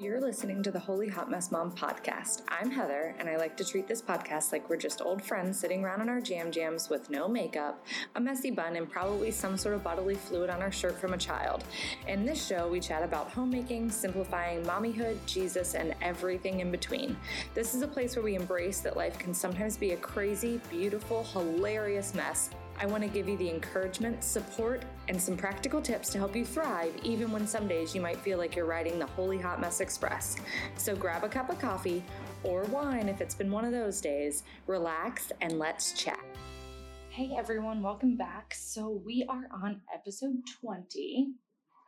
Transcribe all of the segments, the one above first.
You're listening to the Holy Hot Mess Mom podcast. I'm Heather, and I like to treat this podcast like we're just old friends sitting around in our jam jams with no makeup, a messy bun, and probably some sort of bodily fluid on our shirt from a child. In this show, we chat about homemaking, simplifying, mommyhood, Jesus, and everything in between. This is a place where we embrace that life can sometimes be a crazy, beautiful, hilarious mess I want to give you the encouragement, support, and some practical tips to help you thrive, even when some days you might feel like you're riding the Holy Hot Mess Express. So grab a cup of coffee or wine if it's been one of those days, relax, and let's chat. Hey everyone, welcome back. So we are on episode 20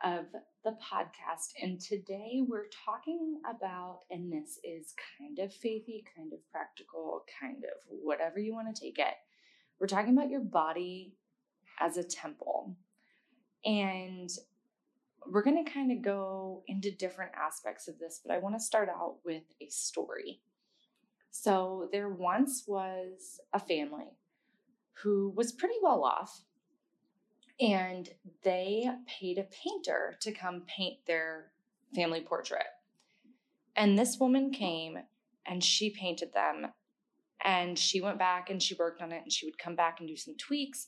of the podcast, and today we're talking about, and this is kind of faithy, kind of practical, kind of whatever you want to take it we're talking about your body as a temple. And we're going to kind of go into different aspects of this, but I want to start out with a story. So, there once was a family who was pretty well off, and they paid a painter to come paint their family portrait. And this woman came and she painted them and she went back and she worked on it and she would come back and do some tweaks.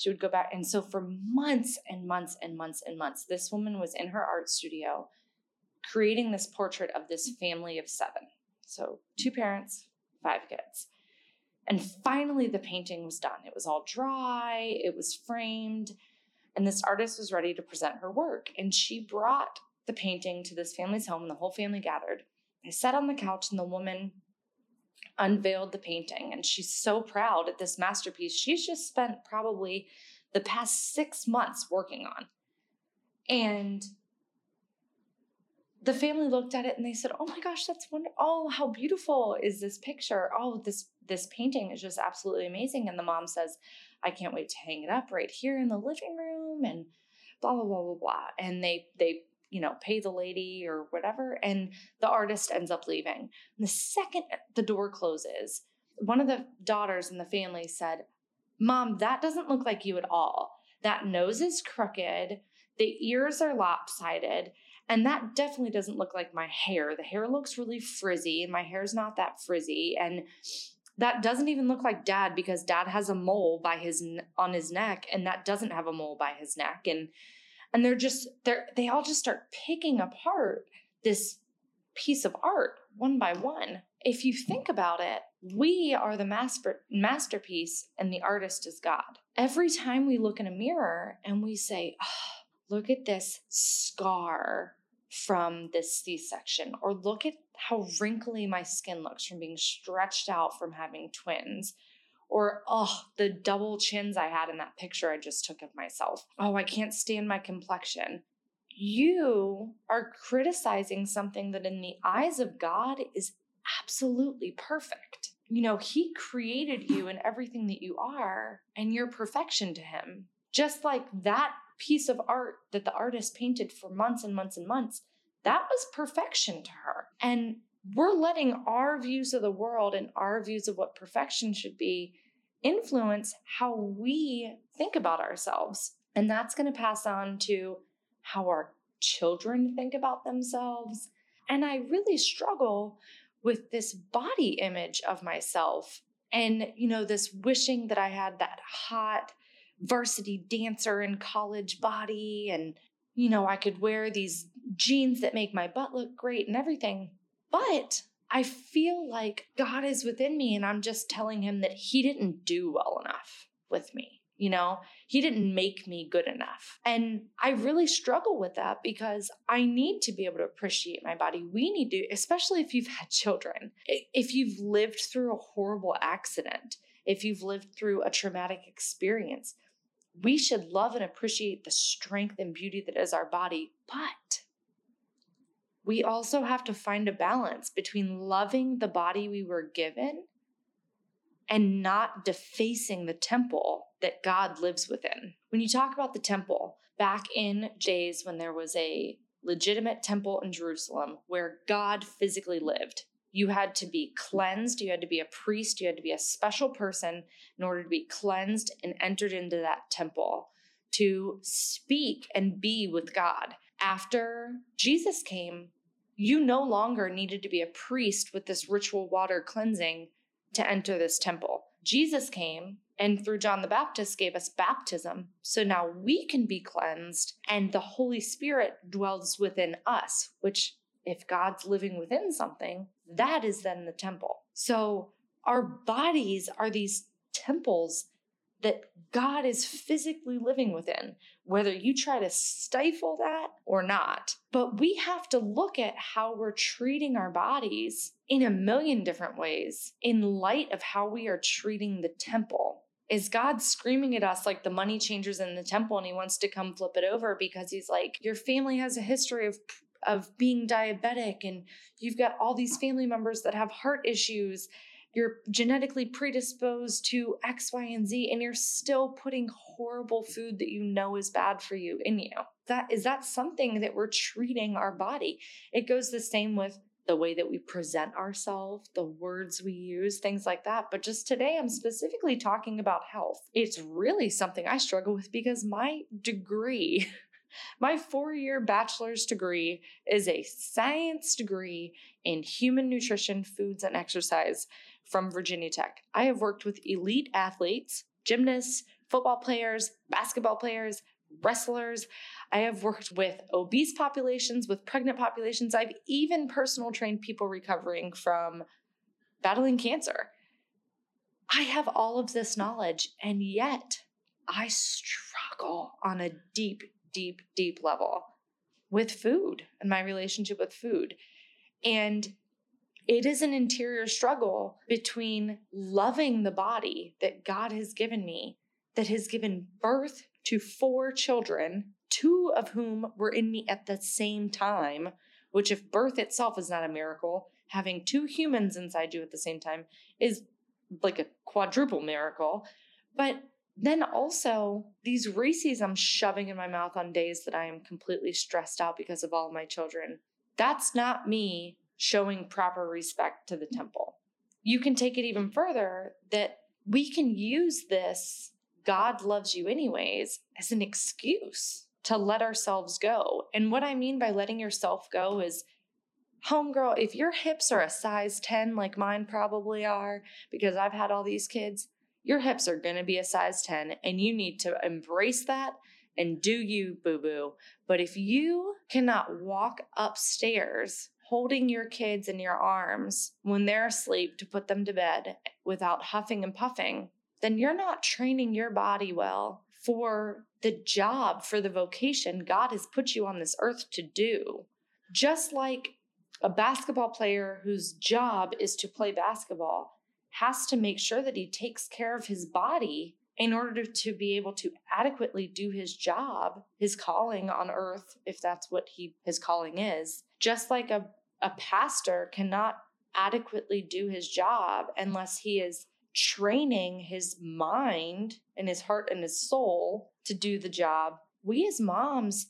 She would go back. And so for months and months and months and months, this woman was in her art studio creating this portrait of this family of seven. So two parents, five kids. And finally, the painting was done. It was all dry, it was framed, and this artist was ready to present her work. And she brought the painting to this family's home, and the whole family gathered. They sat on the couch, and the woman unveiled the painting and she's so proud at this masterpiece she's just spent probably the past six months working on. And the family looked at it and they said, "Oh my gosh, that's wonderful! Oh, how beautiful is this picture? Oh, this this painting is just absolutely amazing." And the mom says, "I can't wait to hang it up right here in the living room." And blah blah blah blah blah. And they they you know, pay the lady or whatever. And the artist ends up leaving. And the second the door closes, one of the daughters in the family said, Mom, that doesn't look like you at all. That nose is crooked, the ears are lopsided, and that definitely doesn't look like my hair. The hair looks really frizzy, and my hair's not that frizzy. And that doesn't even look like dad because dad has a mole by his on his neck and that doesn't have a mole by his neck and and they're just they're they all just start picking apart this piece of art one by one. If you think about it we are the master masterpiece and the artist is god. Every time we look in a mirror and we say oh, look at this scar from this c-section or look at how wrinkly my skin looks from being stretched out from having twins or, oh, the double chins I had in that picture I just took of myself. Oh, I can't stand my complexion. You are criticizing something that, in the eyes of God, is absolutely perfect. You know, He created you and everything that you are, and you're perfection to Him. Just like that piece of art that the artist painted for months and months and months, that was perfection to her. And we're letting our views of the world and our views of what perfection should be influence how we think about ourselves. And that's going to pass on to how our children think about themselves. And I really struggle with this body image of myself and, you know, this wishing that I had that hot varsity dancer in college body and, you know, I could wear these jeans that make my butt look great and everything. But I feel like God is within me and I'm just telling him that he didn't do well enough with me. You know, he didn't make me good enough. And I really struggle with that because I need to be able to appreciate my body. We need to, especially if you've had children, if you've lived through a horrible accident, if you've lived through a traumatic experience, we should love and appreciate the strength and beauty that is our body. But we also have to find a balance between loving the body we were given and not defacing the temple that God lives within. When you talk about the temple, back in days when there was a legitimate temple in Jerusalem where God physically lived, you had to be cleansed, you had to be a priest, you had to be a special person in order to be cleansed and entered into that temple to speak and be with God after Jesus came, you no longer needed to be a priest with this ritual water cleansing to enter this temple. Jesus came and through John the Baptist gave us baptism. So now we can be cleansed and the Holy Spirit dwells within us, which if God's living within something, that is then the temple. So our bodies are these temples that God is physically living within, whether you try to stifle that or not. But we have to look at how we're treating our bodies in a million different ways in light of how we are treating the temple. Is God screaming at us like the money changers in the temple and he wants to come flip it over because he's like, Your family has a history of of being diabetic and you've got all these family members that have heart issues you're genetically predisposed to X, Y, and Z, and you're still putting horrible food that you know is bad for you in you. That is that something that we're treating our body. It goes the same with the way that we present ourselves, the words we use, things like that. But just today, I'm specifically talking about health. It's really something I struggle with because my degree, my four year bachelor's degree, is a science degree in human nutrition, foods, and exercise from Virginia Tech. I have worked with elite athletes, gymnasts, football players, basketball players, wrestlers. I have worked with obese populations, with pregnant populations. I've even personal trained people recovering from battling cancer. I have all of this knowledge, and yet I struggle on a deep, deep, deep level with food and my relationship with food. And it is an interior struggle between loving the body that God has given me, that has given birth to four children, two of whom were in me at the same time, which, if birth itself is not a miracle, having two humans inside you at the same time is like a quadruple miracle. But then also these Reese's I'm shoving in my mouth on days that I am completely stressed out because of all my children. That's not me showing proper respect to the temple. You can take it even further that we can use this God loves you anyways as an excuse to let ourselves go. And what I mean by letting yourself go is homegirl, if your hips are a size 10 like mine probably are, because I've had all these kids, your hips are going to be a size 10 and you need to embrace that and do you, boo boo. But if you cannot walk upstairs holding your kids in your arms when they're asleep to put them to bed without huffing and puffing, then you're not training your body well for the job, for the vocation God has put you on this earth to do. Just like a basketball player whose job is to play basketball has to make sure that he takes care of his body in order to be able to adequately do his job, his calling on earth, if that's what he his calling is. Just like a a pastor cannot adequately do his job unless he is training his mind and his heart and his soul to do the job. We as moms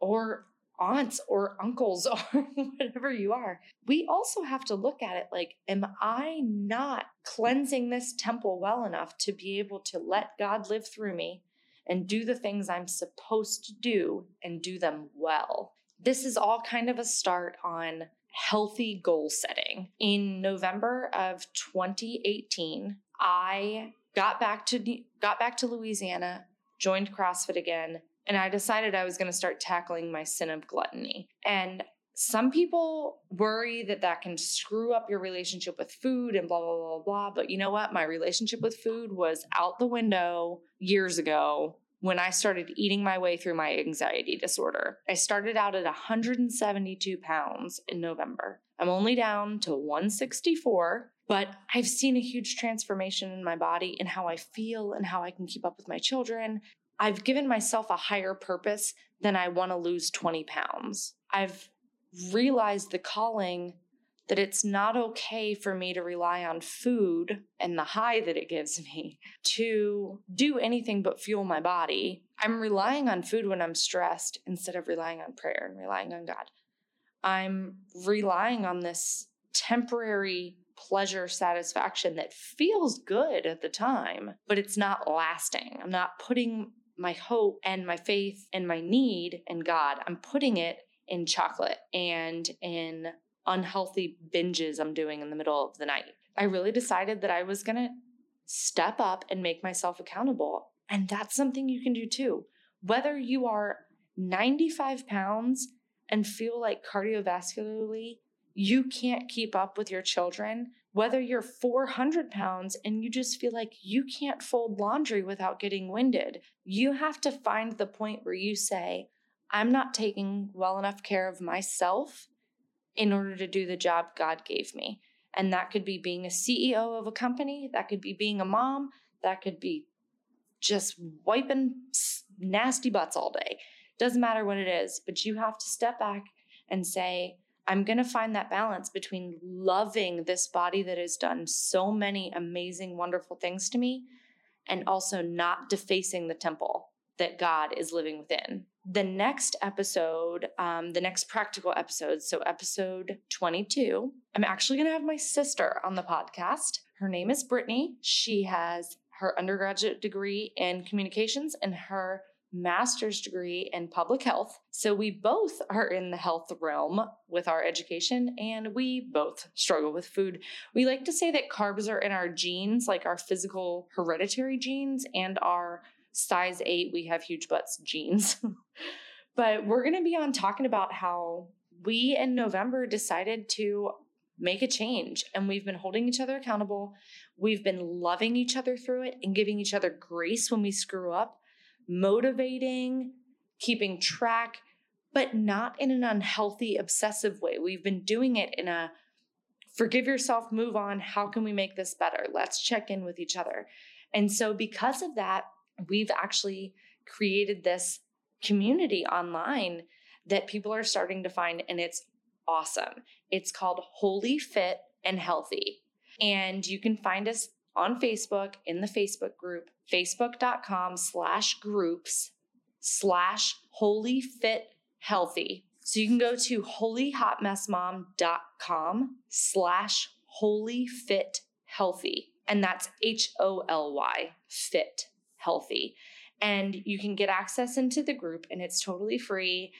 or aunts or uncles or whatever you are, we also have to look at it like, am I not cleansing this temple well enough to be able to let God live through me and do the things I'm supposed to do and do them well? This is all kind of a start on healthy goal setting. In November of 2018, I got back to got back to Louisiana, joined CrossFit again, and I decided I was going to start tackling my sin of gluttony. And some people worry that that can screw up your relationship with food and blah blah blah blah, but you know what? My relationship with food was out the window years ago when I started eating my way through my anxiety disorder. I started out at 172 pounds in November. I'm only down to 164, but I've seen a huge transformation in my body and how I feel and how I can keep up with my children. I've given myself a higher purpose than I want to lose 20 pounds. I've realized the calling that it's not okay for me to rely on food and the high that it gives me to do anything but fuel my body. I'm relying on food when I'm stressed instead of relying on prayer and relying on God. I'm relying on this temporary pleasure satisfaction that feels good at the time, but it's not lasting. I'm not putting my hope and my faith and my need in God. I'm putting it in chocolate and in unhealthy binges I'm doing in the middle of the night. I really decided that I was going to step up and make myself accountable. And that's something you can do too. Whether you are 95 pounds and feel like cardiovascularly you can't keep up with your children, whether you're 400 pounds and you just feel like you can't fold laundry without getting winded, you have to find the point where you say, I'm not taking well enough care of myself in order to do the job God gave me. And that could be being a CEO of a company, that could be being a mom, that could be just wiping nasty butts all day. Doesn't matter what it is, but you have to step back and say, I'm going to find that balance between loving this body that has done so many amazing, wonderful things to me and also not defacing the temple that God is living within. The next episode, um, the next practical episode, so episode 22, I'm actually going to have my sister on the podcast. Her name is Brittany. She has her undergraduate degree in communications and her master's degree in public health. So we both are in the health realm with our education and we both struggle with food. We like to say that carbs are in our genes, like our physical hereditary genes and our size 8 we have huge butts genes. but we're going to be on talking about how we in November decided to make a change and we've been holding each other accountable. We've been loving each other through it and giving each other grace when we screw up motivating, keeping track, but not in an unhealthy, obsessive way. We've been doing it in a forgive yourself, move on. How can we make this better? Let's check in with each other. And so, because of that, we've actually created this community online that people are starting to find, and it's awesome. It's called Holy Fit and Healthy. And you can find us on Facebook in the Facebook group, facebook.com slash groups slash holy fit healthy. So you can go to holyhotmessmom.com slash holy fit healthy. And that's H O L Y fit healthy. And you can get access into the group and it's totally free.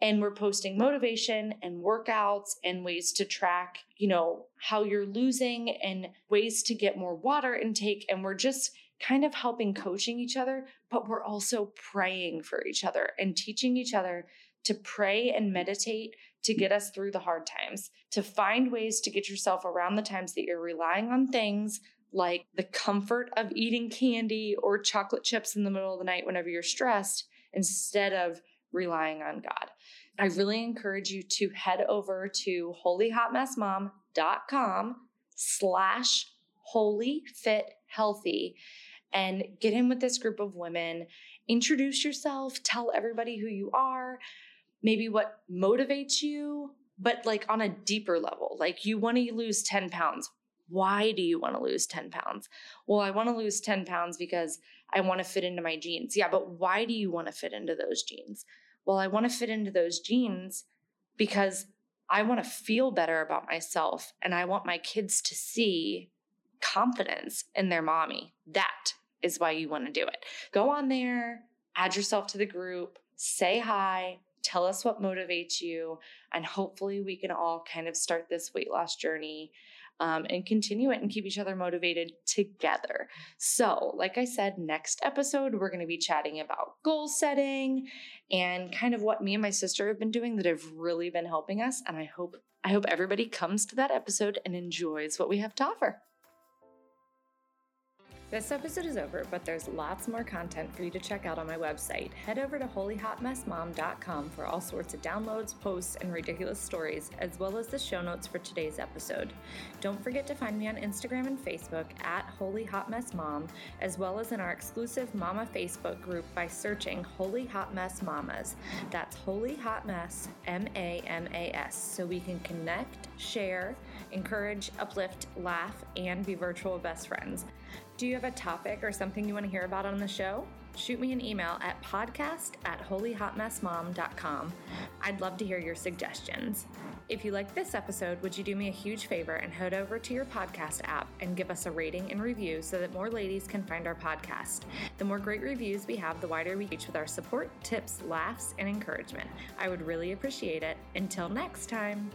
And we're posting motivation and workouts and ways to track, you know, how you're losing and ways to get more water intake. And we're just kind of helping coaching each other, but we're also praying for each other and teaching each other to pray and meditate to get us through the hard times, to find ways to get yourself around the times that you're relying on things like the comfort of eating candy or chocolate chips in the middle of the night whenever you're stressed instead of relying on God. I really encourage you to head over to holyhotmessmom.com slash holy fit healthy and get in with this group of women. Introduce yourself, tell everybody who you are, maybe what motivates you, but like on a deeper level. Like you want to lose 10 pounds. Why do you want to lose 10 pounds? Well, I want to lose 10 pounds because I want to fit into my jeans. Yeah, but why do you want to fit into those jeans? well, I want to fit into those jeans because I want to feel better about myself and I want my kids to see confidence in their mommy. That is why you want to do it. Go on there, add yourself to the group, say hi, tell us what motivates you, and hopefully we can all kind of start this weight loss journey um, and continue it and keep each other motivated together. So, like I said, next episode, we're going to be chatting about goal setting and kind of what me and my sister have been doing that have really been helping us. And I hope I hope everybody comes to that episode and enjoys what we have to offer. This episode is over, but there's lots more content for you to check out on my website. Head over to holyhotmessmom.com for all sorts of downloads, posts, and ridiculous stories, as well as the show notes for today's episode. Don't forget to find me on Instagram and Facebook at Holy Hot Mess Mom, as well as in our exclusive Mama Facebook group by searching Holy Hot Mess Mamas. That's Holy Hot Mess M A M A S, so we can connect, share, encourage, uplift, laugh, and be virtual best friends. Do you have a topic or something you want to hear about on the show? shoot me an email at podcast at holyhotmessmom.com. I'd love to hear your suggestions. If you like this episode, would you do me a huge favor and head over to your podcast app and give us a rating and review so that more ladies can find our podcast? The more great reviews we have, the wider we reach with our support, tips, laughs, and encouragement. I would really appreciate it. Until next time.